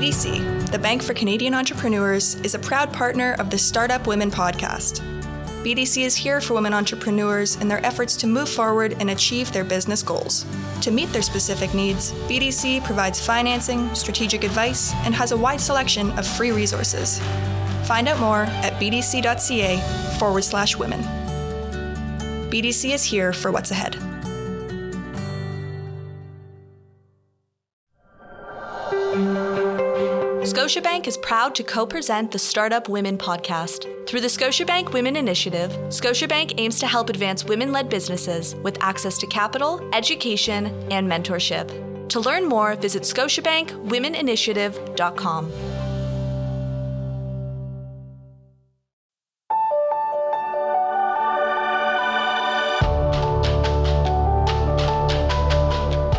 BDC, the Bank for Canadian Entrepreneurs, is a proud partner of the Startup Women podcast. BDC is here for women entrepreneurs in their efforts to move forward and achieve their business goals. To meet their specific needs, BDC provides financing, strategic advice, and has a wide selection of free resources. Find out more at bdc.ca forward slash women. BDC is here for what's ahead. Scotiabank is proud to co present the Startup Women podcast. Through the Scotiabank Women Initiative, Scotiabank aims to help advance women led businesses with access to capital, education, and mentorship. To learn more, visit ScotiabankWomenInitiative.com.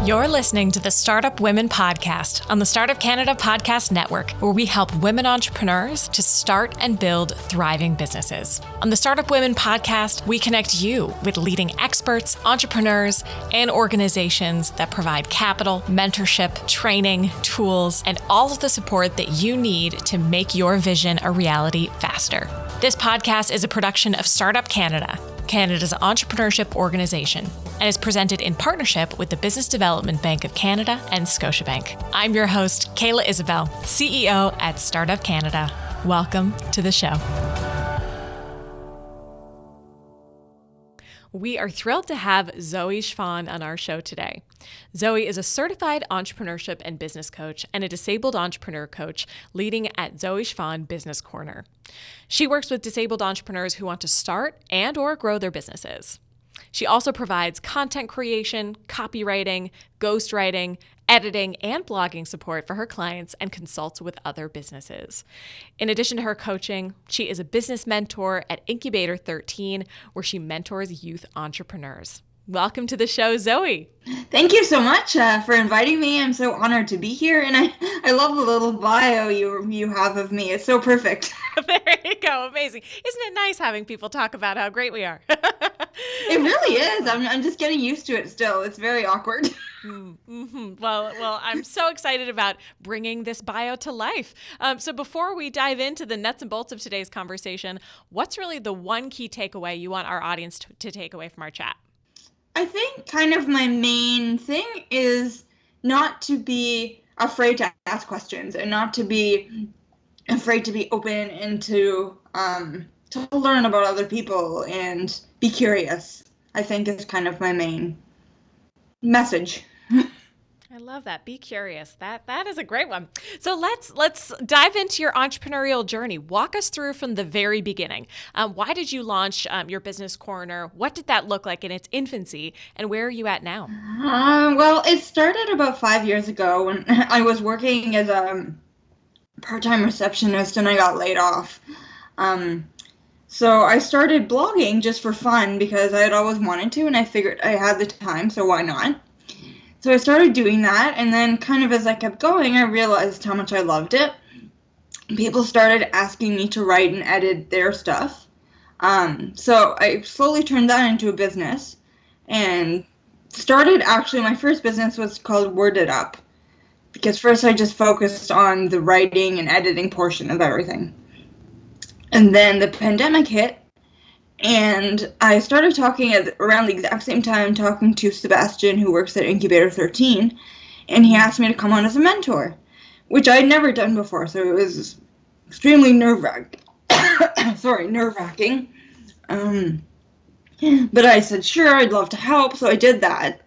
You're listening to the Startup Women Podcast on the Startup Canada Podcast Network, where we help women entrepreneurs to start and build thriving businesses. On the Startup Women Podcast, we connect you with leading experts, entrepreneurs, and organizations that provide capital, mentorship, training, tools, and all of the support that you need to make your vision a reality faster. This podcast is a production of Startup Canada Canada's entrepreneurship organization, and is presented in partnership with the Business Development Bank of Canada and Scotiabank. I'm your host, Kayla Isabelle, CEO at Startup Canada. Welcome to the show. We are thrilled to have Zoe Schwan on our show today. Zoe is a certified entrepreneurship and business coach and a disabled entrepreneur coach leading at Zoe Schwan Business Corner. She works with disabled entrepreneurs who want to start and or grow their businesses. She also provides content creation, copywriting, ghostwriting, editing, and blogging support for her clients and consults with other businesses. In addition to her coaching, she is a business mentor at Incubator 13, where she mentors youth entrepreneurs. Welcome to the show, Zoe. Thank you so much uh, for inviting me. I'm so honored to be here, and I, I love the little bio you you have of me. It's so perfect. there you go, amazing. Isn't it nice having people talk about how great we are? it really is. I'm I'm just getting used to it still. It's very awkward. Mm-hmm. Well, well, I'm so excited about bringing this bio to life. Um, so before we dive into the nuts and bolts of today's conversation, what's really the one key takeaway you want our audience to, to take away from our chat? I think kind of my main thing is not to be afraid to ask questions and not to be afraid to be open and to um, to learn about other people and be curious. I think is kind of my main message. I love that. Be curious. That that is a great one. So let's let's dive into your entrepreneurial journey. Walk us through from the very beginning. Um, why did you launch um, your business corner? What did that look like in its infancy, and where are you at now? Uh, well, it started about five years ago when I was working as a part-time receptionist and I got laid off. Um, so I started blogging just for fun because I had always wanted to, and I figured I had the time, so why not? So I started doing that, and then kind of as I kept going, I realized how much I loved it. People started asking me to write and edit their stuff. Um, so I slowly turned that into a business and started actually, my first business was called Word It Up because first I just focused on the writing and editing portion of everything. And then the pandemic hit, and I started talking at around the exact same time, talking to Sebastian, who works at Incubator 13, and he asked me to come on as a mentor, which I had never done before, so it was extremely nerve wracking. Sorry, nerve wracking. Um, but I said, sure, I'd love to help, so I did that.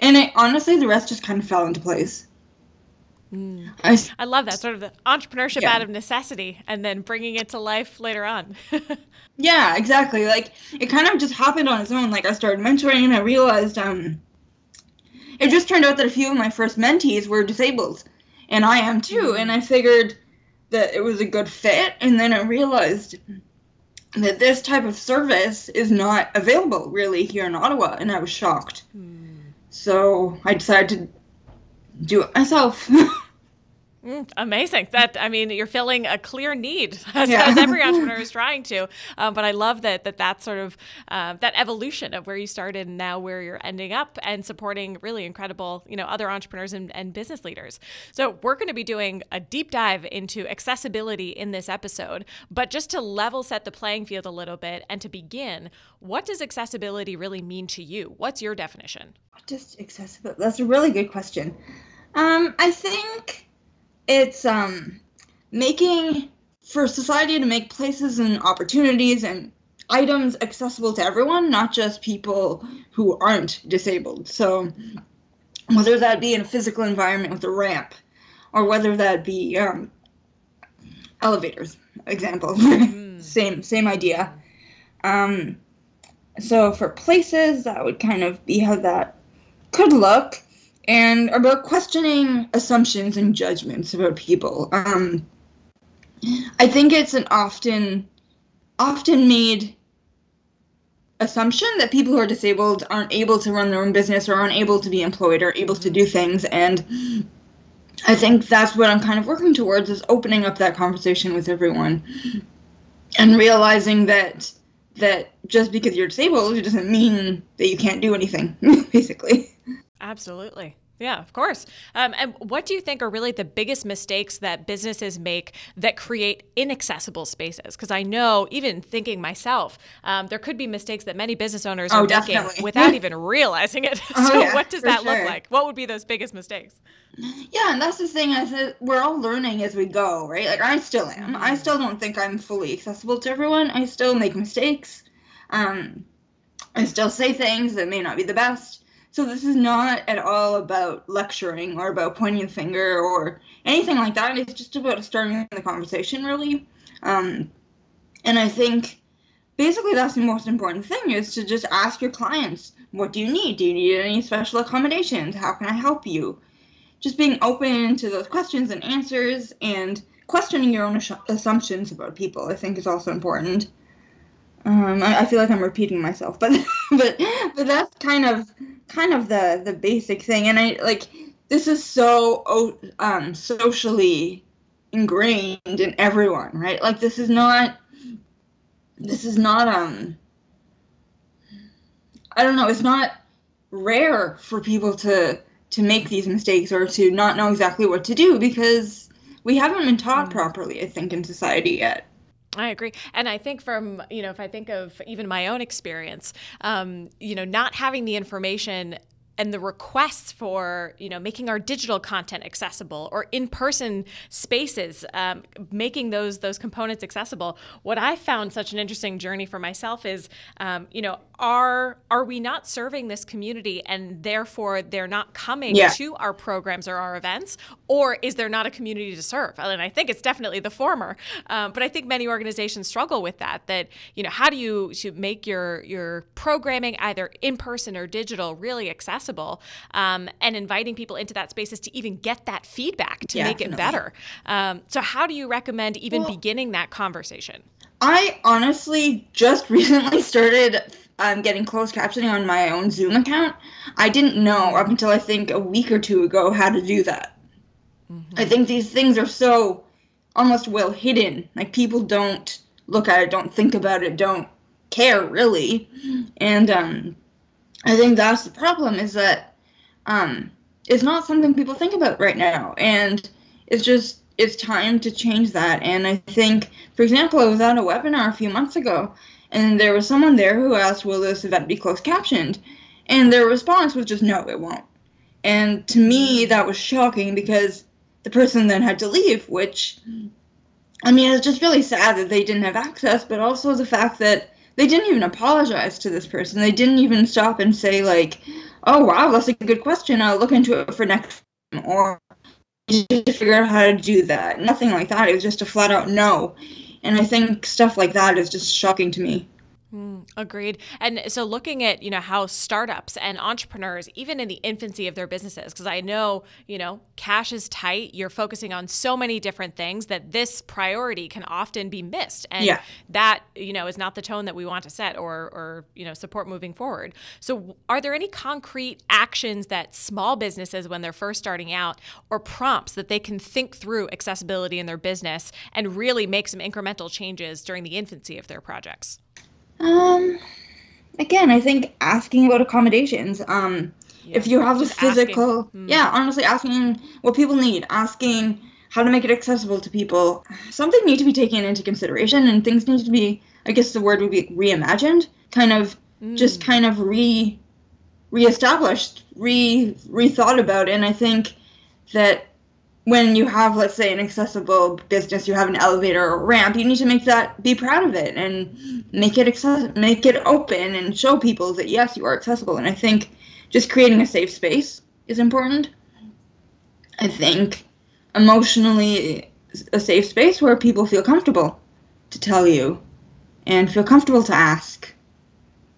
And I, honestly, the rest just kind of fell into place. Mm. I, I, love that sort of the entrepreneurship yeah. out of necessity and then bringing it to life later on. yeah, exactly. Like it kind of just happened on its own. Like I started mentoring and I realized um it just turned out that a few of my first mentees were disabled and I am too. Mm. And I figured that it was a good fit and then I realized that this type of service is not available really here in Ottawa and I was shocked. Mm. So I decided to do it myself. Mm, amazing. That I mean, you're filling a clear need, as, yeah. as every entrepreneur is trying to. Um, but I love that that that sort of uh, that evolution of where you started and now where you're ending up, and supporting really incredible, you know, other entrepreneurs and, and business leaders. So we're going to be doing a deep dive into accessibility in this episode. But just to level set the playing field a little bit, and to begin, what does accessibility really mean to you? What's your definition? Just accessibility. That's a really good question. Um, I think it's um, making for society to make places and opportunities and items accessible to everyone, not just people who aren't disabled. So, whether that be in a physical environment with a ramp, or whether that be um, elevators, example, mm. same same idea. Um, so for places, that would kind of be how that could look and about questioning assumptions and judgments about people. Um, I think it's an often often made assumption that people who are disabled aren't able to run their own business or aren't able to be employed or able to do things and I think that's what I'm kind of working towards is opening up that conversation with everyone and realizing that that just because you're disabled it doesn't mean that you can't do anything basically. Absolutely. Yeah, of course. Um, and what do you think are really the biggest mistakes that businesses make that create inaccessible spaces? Because I know, even thinking myself, um, there could be mistakes that many business owners oh, are definitely. making without even realizing it. Oh, so, yeah, what does that sure. look like? What would be those biggest mistakes? Yeah, and that's the thing is that we're all learning as we go, right? Like I still am. I mm-hmm. still don't think I'm fully accessible to everyone. I still make mistakes. Um, I still say things that may not be the best so this is not at all about lecturing or about pointing the finger or anything like that. It's just about starting the conversation, really. Um, and I think basically that's the most important thing is to just ask your clients, what do you need? Do you need any special accommodations? How can I help you? Just being open to those questions and answers and questioning your own assumptions about people, I think, is also important. Um, I, I, feel like I'm repeating myself, but but but that's kind of kind of the the basic thing. And I like this is so um, socially ingrained in everyone, right? Like this is not this is not um I don't know, it's not rare for people to to make these mistakes or to not know exactly what to do because we haven't been taught mm. properly, I think, in society yet. I agree. And I think from, you know, if I think of even my own experience, um, you know, not having the information and the requests for you know making our digital content accessible or in-person spaces um, making those those components accessible. What i found such an interesting journey for myself is um, you know are are we not serving this community and therefore they're not coming yeah. to our programs or our events? Or is there not a community to serve? And i think it's definitely the former. Um, but i think many organizations struggle with that that you know how do you to make your your programming either in person or digital really accessible possible um, and inviting people into that space is to even get that feedback to yeah, make it better. Um, so, how do you recommend even well, beginning that conversation? I honestly just recently started um, getting closed captioning on my own Zoom account. I didn't know up until I think a week or two ago how to do that. Mm-hmm. I think these things are so almost well hidden. Like people don't look at it, don't think about it, don't care really. And um, I think that's the problem is that um, it's not something people think about right now, and it's just it's time to change that. And I think, for example, I was at a webinar a few months ago, and there was someone there who asked, "Will this event be closed captioned?" And their response was just, "No, it won't." And to me, that was shocking because the person then had to leave, which I mean, it's just really sad that they didn't have access, but also the fact that they didn't even apologize to this person. They didn't even stop and say like, "Oh wow, that's a good question. I'll look into it for next time," or to figure out how to do that. Nothing like that. It was just a flat out no. And I think stuff like that is just shocking to me. Mm, agreed. And so looking at, you know, how startups and entrepreneurs, even in the infancy of their businesses, because I know, you know, cash is tight, you're focusing on so many different things that this priority can often be missed. And yeah. that, you know, is not the tone that we want to set or, or, you know, support moving forward. So are there any concrete actions that small businesses, when they're first starting out, or prompts that they can think through accessibility in their business and really make some incremental changes during the infancy of their projects? Um, again, I think asking about accommodations. Um, yeah. if you have a physical, mm. yeah, honestly, asking what people need, asking how to make it accessible to people. Something needs to be taken into consideration, and things need to be. I guess the word would be reimagined, kind of, mm. just kind of re, reestablished, re rethought about. And I think that when you have let's say an accessible business you have an elevator or ramp you need to make that be proud of it and make it access- make it open and show people that yes you are accessible. And i think just creating a safe space is important. I think emotionally a safe space where people feel comfortable to tell you and feel comfortable to ask.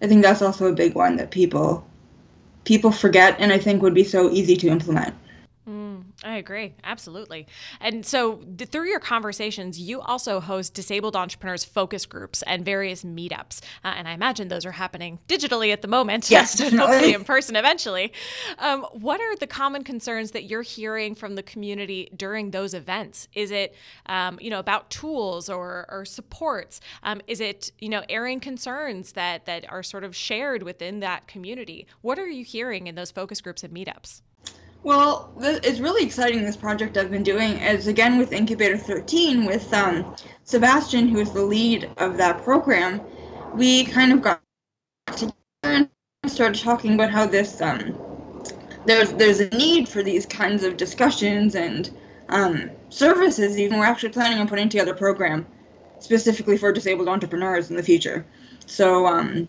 I think that's also a big one that people people forget and i think would be so easy to implement I agree. Absolutely. And so, th- through your conversations, you also host disabled entrepreneurs focus groups and various meetups. Uh, and I imagine those are happening digitally at the moment. Yes, hopefully in person eventually. Um, what are the common concerns that you're hearing from the community during those events? Is it, um, you know, about tools or, or supports? Um, is it, you know, airing concerns that that are sort of shared within that community? What are you hearing in those focus groups and meetups? Well, it's really exciting. This project I've been doing is again with Incubator 13 with um, Sebastian, who is the lead of that program. We kind of got together and started talking about how this um, there's there's a need for these kinds of discussions and um, services. Even we're actually planning on putting together a program specifically for disabled entrepreneurs in the future. So um,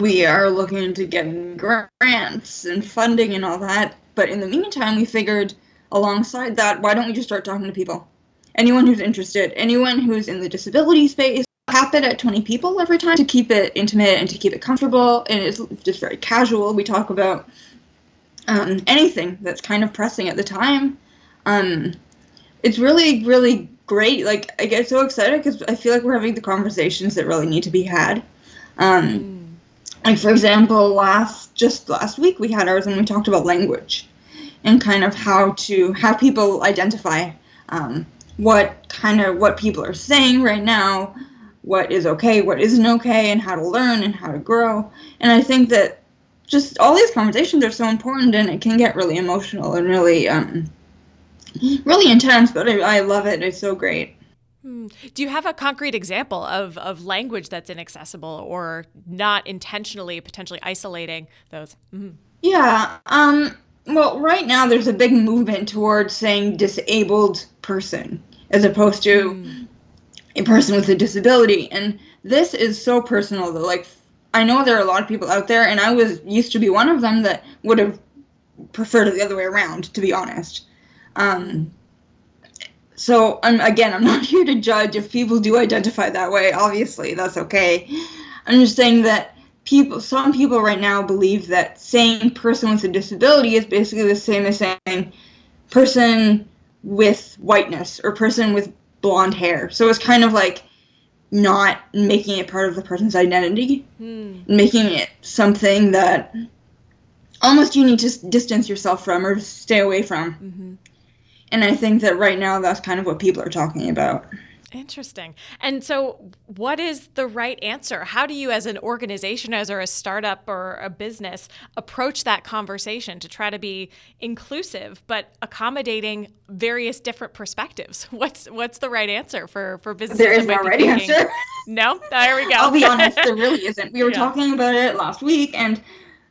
we are looking to get grants and funding and all that but in the meantime, we figured alongside that, why don't we just start talking to people? Anyone who's interested, anyone who's in the disability space, cap it at 20 people every time to keep it intimate and to keep it comfortable. And it's just very casual. We talk about um, anything that's kind of pressing at the time. Um, it's really, really great. Like, I get so excited because I feel like we're having the conversations that really need to be had. Um, mm like for example last just last week we had ours and we talked about language and kind of how to have people identify um, what kind of what people are saying right now what is okay what isn't okay and how to learn and how to grow. And i think that just all these conversations are so important and it can get really emotional and really um, really intense but I, I love it. It's so great Hmm. Do you have a concrete example of, of language that's inaccessible or not intentionally potentially isolating those? Mm-hmm. Yeah. Um, well, right now there's a big movement towards saying disabled person as opposed to mm. a person with a disability. And this is so personal that, like, I know there are a lot of people out there, and I was used to be one of them that would have preferred it the other way around, to be honest. Um, so um, again, I'm not here to judge if people do identify that way. Obviously, that's okay. I'm just saying that people, some people right now believe that saying person with a disability is basically the same as saying person with whiteness or person with blonde hair. So it's kind of like not making it part of the person's identity, hmm. making it something that almost you need to distance yourself from or stay away from. Mm-hmm. And I think that right now that's kind of what people are talking about. Interesting. And so, what is the right answer? How do you, as an organization, as or a startup or a business, approach that conversation to try to be inclusive but accommodating various different perspectives? What's what's the right answer for for business? There is no right thinking? answer. No, there we go. I'll be honest, there really isn't. We were yeah. talking about it last week, and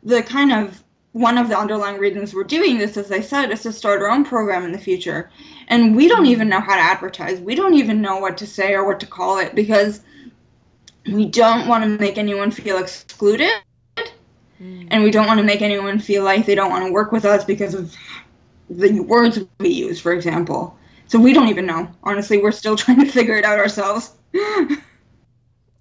the kind of one of the underlying reasons we're doing this, as I said, is to start our own program in the future. And we don't even know how to advertise. We don't even know what to say or what to call it because we don't want to make anyone feel excluded. Mm. And we don't want to make anyone feel like they don't want to work with us because of the words we use, for example. So we don't even know. Honestly, we're still trying to figure it out ourselves.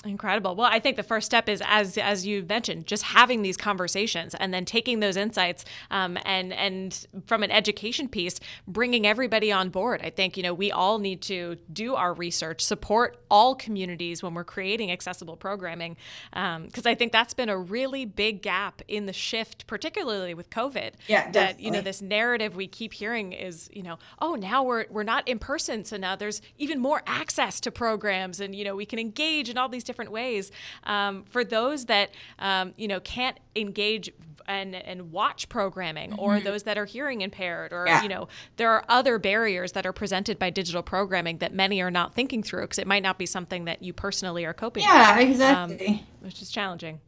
Incredible. Well, I think the first step is, as as you mentioned, just having these conversations and then taking those insights um, and and from an education piece, bringing everybody on board. I think you know we all need to do our research, support all communities when we're creating accessible programming, because um, I think that's been a really big gap in the shift, particularly with COVID. Yeah, definitely. that you know this narrative we keep hearing is you know oh now we're we're not in person, so now there's even more access to programs, and you know we can engage in all these different ways. Um, for those that um, you know can't engage and and watch programming mm-hmm. or those that are hearing impaired or yeah. you know there are other barriers that are presented by digital programming that many are not thinking through because it might not be something that you personally are coping yeah, with. Exactly. Um, which is challenging.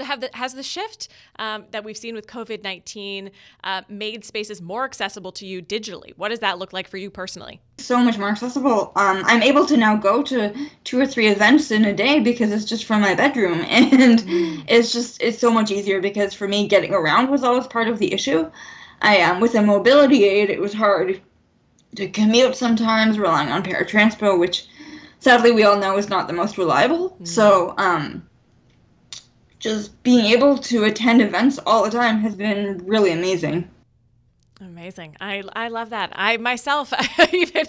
So, have the, has the shift um, that we've seen with COVID 19 uh, made spaces more accessible to you digitally? What does that look like for you personally? So much more accessible. Um, I'm able to now go to two or three events in a day because it's just from my bedroom. And mm. it's just, it's so much easier because for me, getting around was always part of the issue. I am um, with a mobility aid, it was hard to commute sometimes, relying on paratransport, which sadly we all know is not the most reliable. Mm. So, um, just being able to attend events all the time has been really amazing. Amazing. I, I love that. I myself even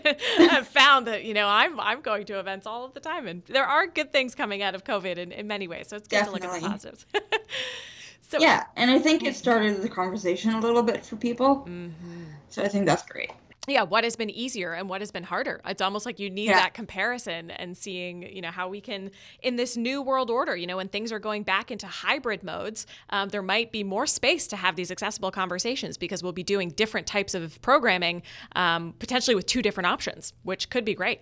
have found that, you know, I'm I'm going to events all of the time and there are good things coming out of COVID in, in many ways. So it's good Definitely. to look at the positives. so Yeah, and I think it started the conversation a little bit for people. Mm-hmm. So I think that's great yeah what has been easier and what has been harder? It's almost like you need yeah. that comparison and seeing you know how we can in this new world order you know when things are going back into hybrid modes um, there might be more space to have these accessible conversations because we'll be doing different types of programming um, potentially with two different options which could be great.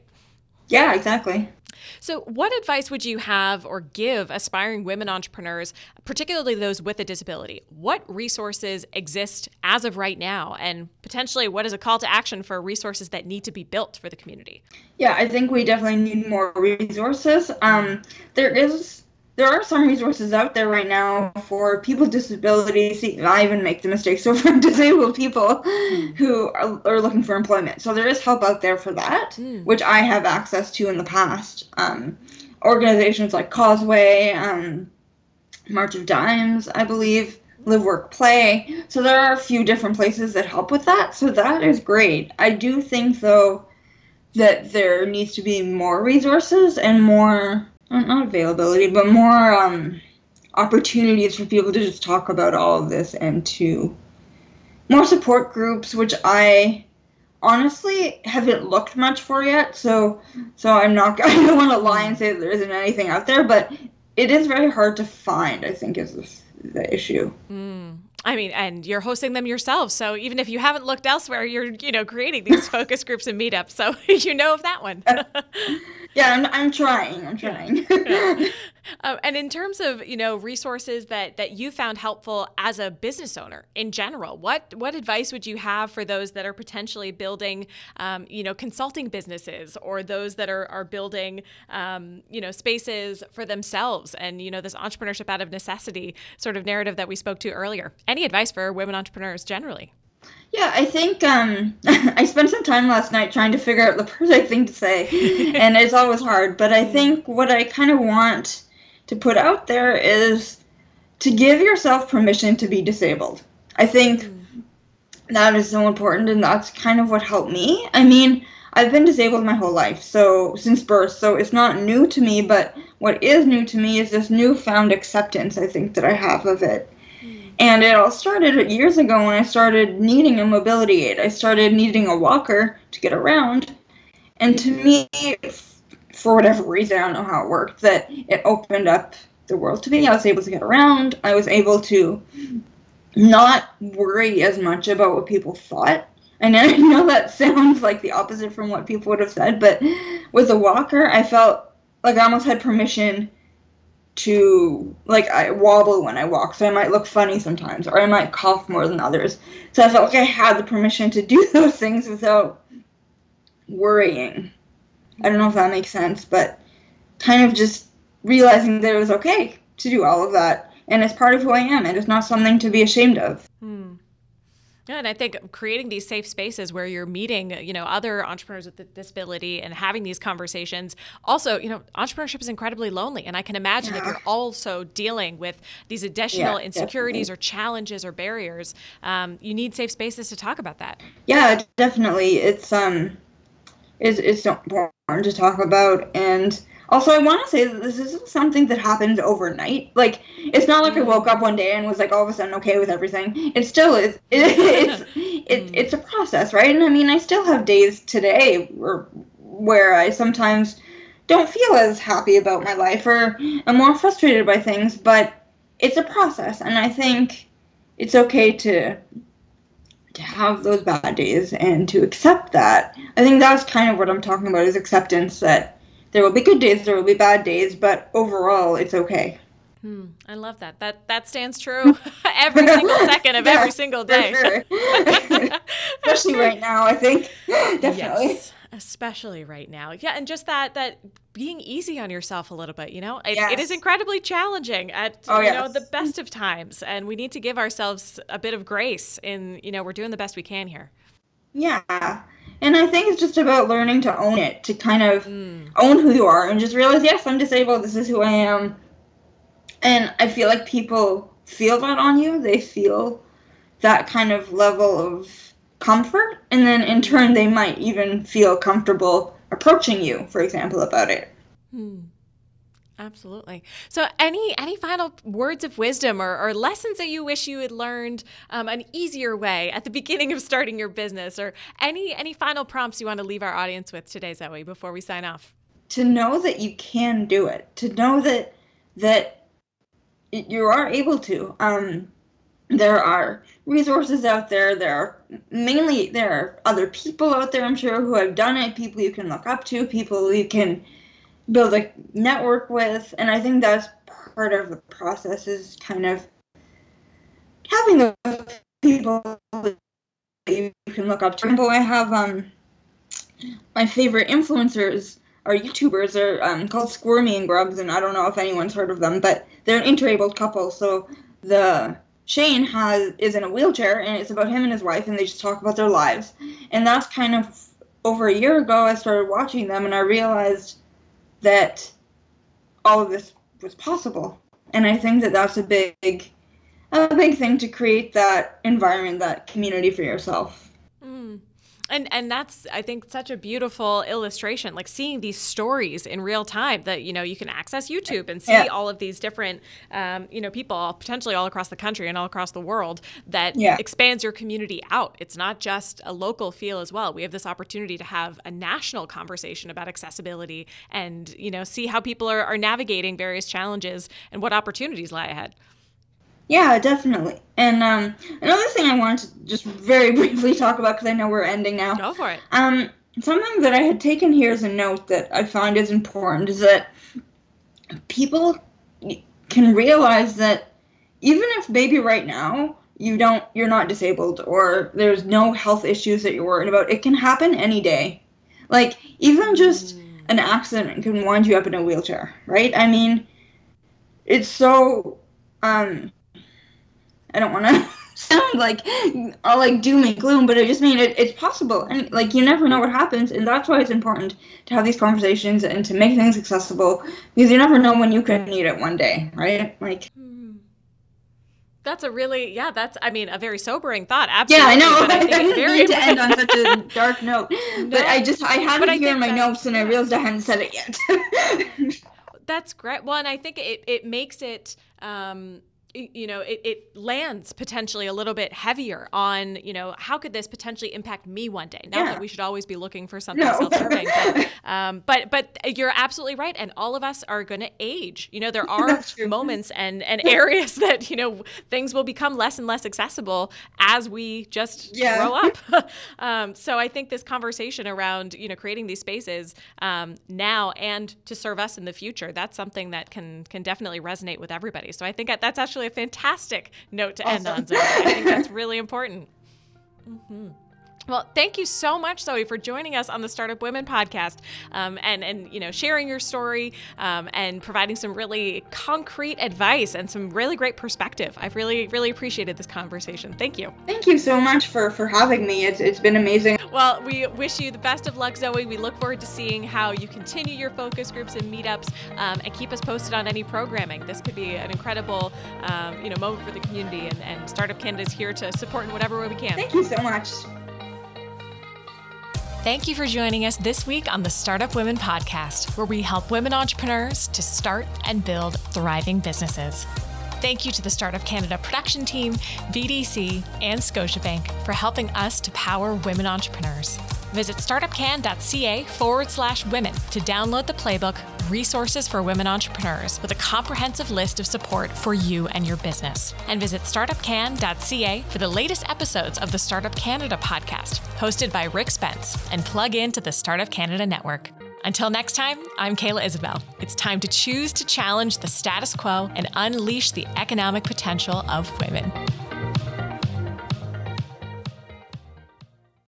Yeah exactly so, what advice would you have or give aspiring women entrepreneurs, particularly those with a disability? What resources exist as of right now, and potentially what is a call to action for resources that need to be built for the community? Yeah, I think we definitely need more resources. Um, there is there are some resources out there right now for people with disabilities. I even make the mistake. So for disabled people mm. who are, are, looking for employment, so there is help out there for that, mm. which I have access to in the past. Um, organizations like Causeway, um, March of Dimes, I believe, Live Work Play. So there are a few different places that help with that. So that is great. I do think though that there needs to be more resources and more not availability, but more um, opportunities for people to just talk about all of this and to more support groups, which I honestly haven't looked much for yet. So, so I'm not. I don't want to lie and say there isn't anything out there, but it is very hard to find. I think is the, the issue. Mm. I mean, and you're hosting them yourself. So even if you haven't looked elsewhere, you're, you know, creating these focus groups and meetups. So you know of that one. Uh, yeah, I'm, I'm trying. I'm trying. yeah. Uh, and in terms of you know resources that that you found helpful as a business owner in general, what what advice would you have for those that are potentially building um, you know consulting businesses or those that are are building um, you know spaces for themselves and you know this entrepreneurship out of necessity sort of narrative that we spoke to earlier? Any advice for women entrepreneurs generally? Yeah, I think um, I spent some time last night trying to figure out the perfect thing to say, and it's always hard. But I think what I kind of want to put out there is to give yourself permission to be disabled. I think mm. that is so important, and that's kind of what helped me. I mean, I've been disabled my whole life, so since birth, so it's not new to me. But what is new to me is this newfound acceptance. I think that I have of it. And it all started years ago when I started needing a mobility aid. I started needing a walker to get around. And to me, for whatever reason, I don't know how it worked, that it opened up the world to me. I was able to get around. I was able to not worry as much about what people thought. And I know that sounds like the opposite from what people would have said, but with a walker, I felt like I almost had permission to like I wobble when I walk, so I might look funny sometimes, or I might cough more than others. So I felt like I had the permission to do those things without worrying. I don't know if that makes sense, but kind of just realizing that it was okay to do all of that, and it's part of who I am, and it's not something to be ashamed of. Hmm. and I think creating these safe spaces where you're meeting, you know, other entrepreneurs with disability and having these conversations. Also, you know, entrepreneurship is incredibly lonely, and I can imagine yeah. if you're also dealing with these additional yeah, insecurities definitely. or challenges or barriers, um, you need safe spaces to talk about that. Yeah, definitely. It's um, it's it's important to talk about, and also, I want to say that this isn't something that happens overnight. Like, it's not like I woke up one day and was like all of a sudden okay with everything. It still is. It, it's it, mm. it's a process, right? And I mean, I still have days today where where I sometimes don't feel as happy about my life or I'm more frustrated by things, but it's a process, and I think it's okay to to have those bad days and to accept that. I think that's kind of what I'm talking about is acceptance that there will be good days, there will be bad days, but overall, it's okay. Hmm, I love that. That that stands true every single second of yeah, every single day. Sure. Especially right now, I think. Definitely. Yes, especially right now. Yeah, and just that that being easy on yourself a little bit, you know? It, yes. it is incredibly challenging at oh, you yes. know the best of times and we need to give ourselves a bit of grace in, you know, we're doing the best we can here. Yeah. And I think it's just about learning to own it, to kind of mm. own who you are and just realize, yes, I'm disabled. This is who I am. And I feel like people feel that on you. They feel that kind of level of comfort. And then in turn, they might even feel comfortable approaching you, for example, about it. Hmm. Absolutely. So, any any final words of wisdom or, or lessons that you wish you had learned um, an easier way at the beginning of starting your business, or any any final prompts you want to leave our audience with today, Zoe, before we sign off? To know that you can do it. To know that that you are able to. Um, there are resources out there. There are mainly there are other people out there. I'm sure who have done it. People you can look up to. People you can build a network with and i think that's part of the process is kind of having those people that you can look up to. I have um my favorite influencers are YouTubers. They're um, called Squirmy and Grubs, and I don't know if anyone's heard of them, but they're an interabled couple. So the Shane has is in a wheelchair, and it's about him and his wife, and they just talk about their lives. And that's kind of over a year ago. I started watching them, and I realized that all of this was possible. And I think that that's a big, a big thing to create that environment, that community for yourself. Mm and and that's i think such a beautiful illustration like seeing these stories in real time that you know you can access youtube and see yeah. all of these different um, you know people potentially all across the country and all across the world that yeah. expands your community out it's not just a local feel as well we have this opportunity to have a national conversation about accessibility and you know see how people are, are navigating various challenges and what opportunities lie ahead yeah, definitely. And um, another thing I wanted to just very briefly talk about because I know we're ending now. Go for it. Um, something that I had taken here as a note that I find is important is that people can realize that even if maybe right now you don't you're not disabled or there's no health issues that you're worried about, it can happen any day. Like even just mm. an accident can wind you up in a wheelchair, right? I mean, it's so um I don't want to sound like all like doom and gloom, but I just mean it, it's possible, and like you never know what happens, and that's why it's important to have these conversations and to make things accessible because you never know when you could need it one day, right? Like. Hmm. That's a really yeah. That's I mean a very sobering thought. Absolutely. Yeah, I know. But I, I didn't very to end on such a dark note, no, but I just I had it here in my notes and I realized I hadn't said it yet. that's great. Well, and I think it it makes it um, you know it, it lands potentially a little bit heavier on you know how could this potentially impact me one day not yeah. that we should always be looking for something no. self-serving but, um, but but you're absolutely right and all of us are going to age you know there are moments and and areas that you know things will become less and less accessible as we just yeah. grow up um, so i think this conversation around you know creating these spaces um, now and to serve us in the future that's something that can can definitely resonate with everybody so i think that's actually actually a fantastic note to awesome. end on, Zoe. I think that's really important. Mm-hmm. Well, thank you so much, Zoe, for joining us on the Startup Women podcast, um, and and you know sharing your story um, and providing some really concrete advice and some really great perspective. I've really really appreciated this conversation. Thank you. Thank you so much for for having me. It's it's been amazing. Well, we wish you the best of luck, Zoe. We look forward to seeing how you continue your focus groups and meetups, um, and keep us posted on any programming. This could be an incredible um, you know moment for the community, and, and Startup Canada is here to support in whatever way we can. Thank you so much. Thank you for joining us this week on the Startup Women Podcast, where we help women entrepreneurs to start and build thriving businesses. Thank you to the Startup Canada production team, BDC, and Scotiabank for helping us to power women entrepreneurs. Visit startupcan.ca forward slash women to download the playbook Resources for Women Entrepreneurs with a comprehensive list of support for you and your business. And visit startupcan.ca for the latest episodes of the Startup Canada podcast, hosted by Rick Spence, and plug into the Startup Canada network. Until next time, I'm Kayla Isabelle. It's time to choose to challenge the status quo and unleash the economic potential of women.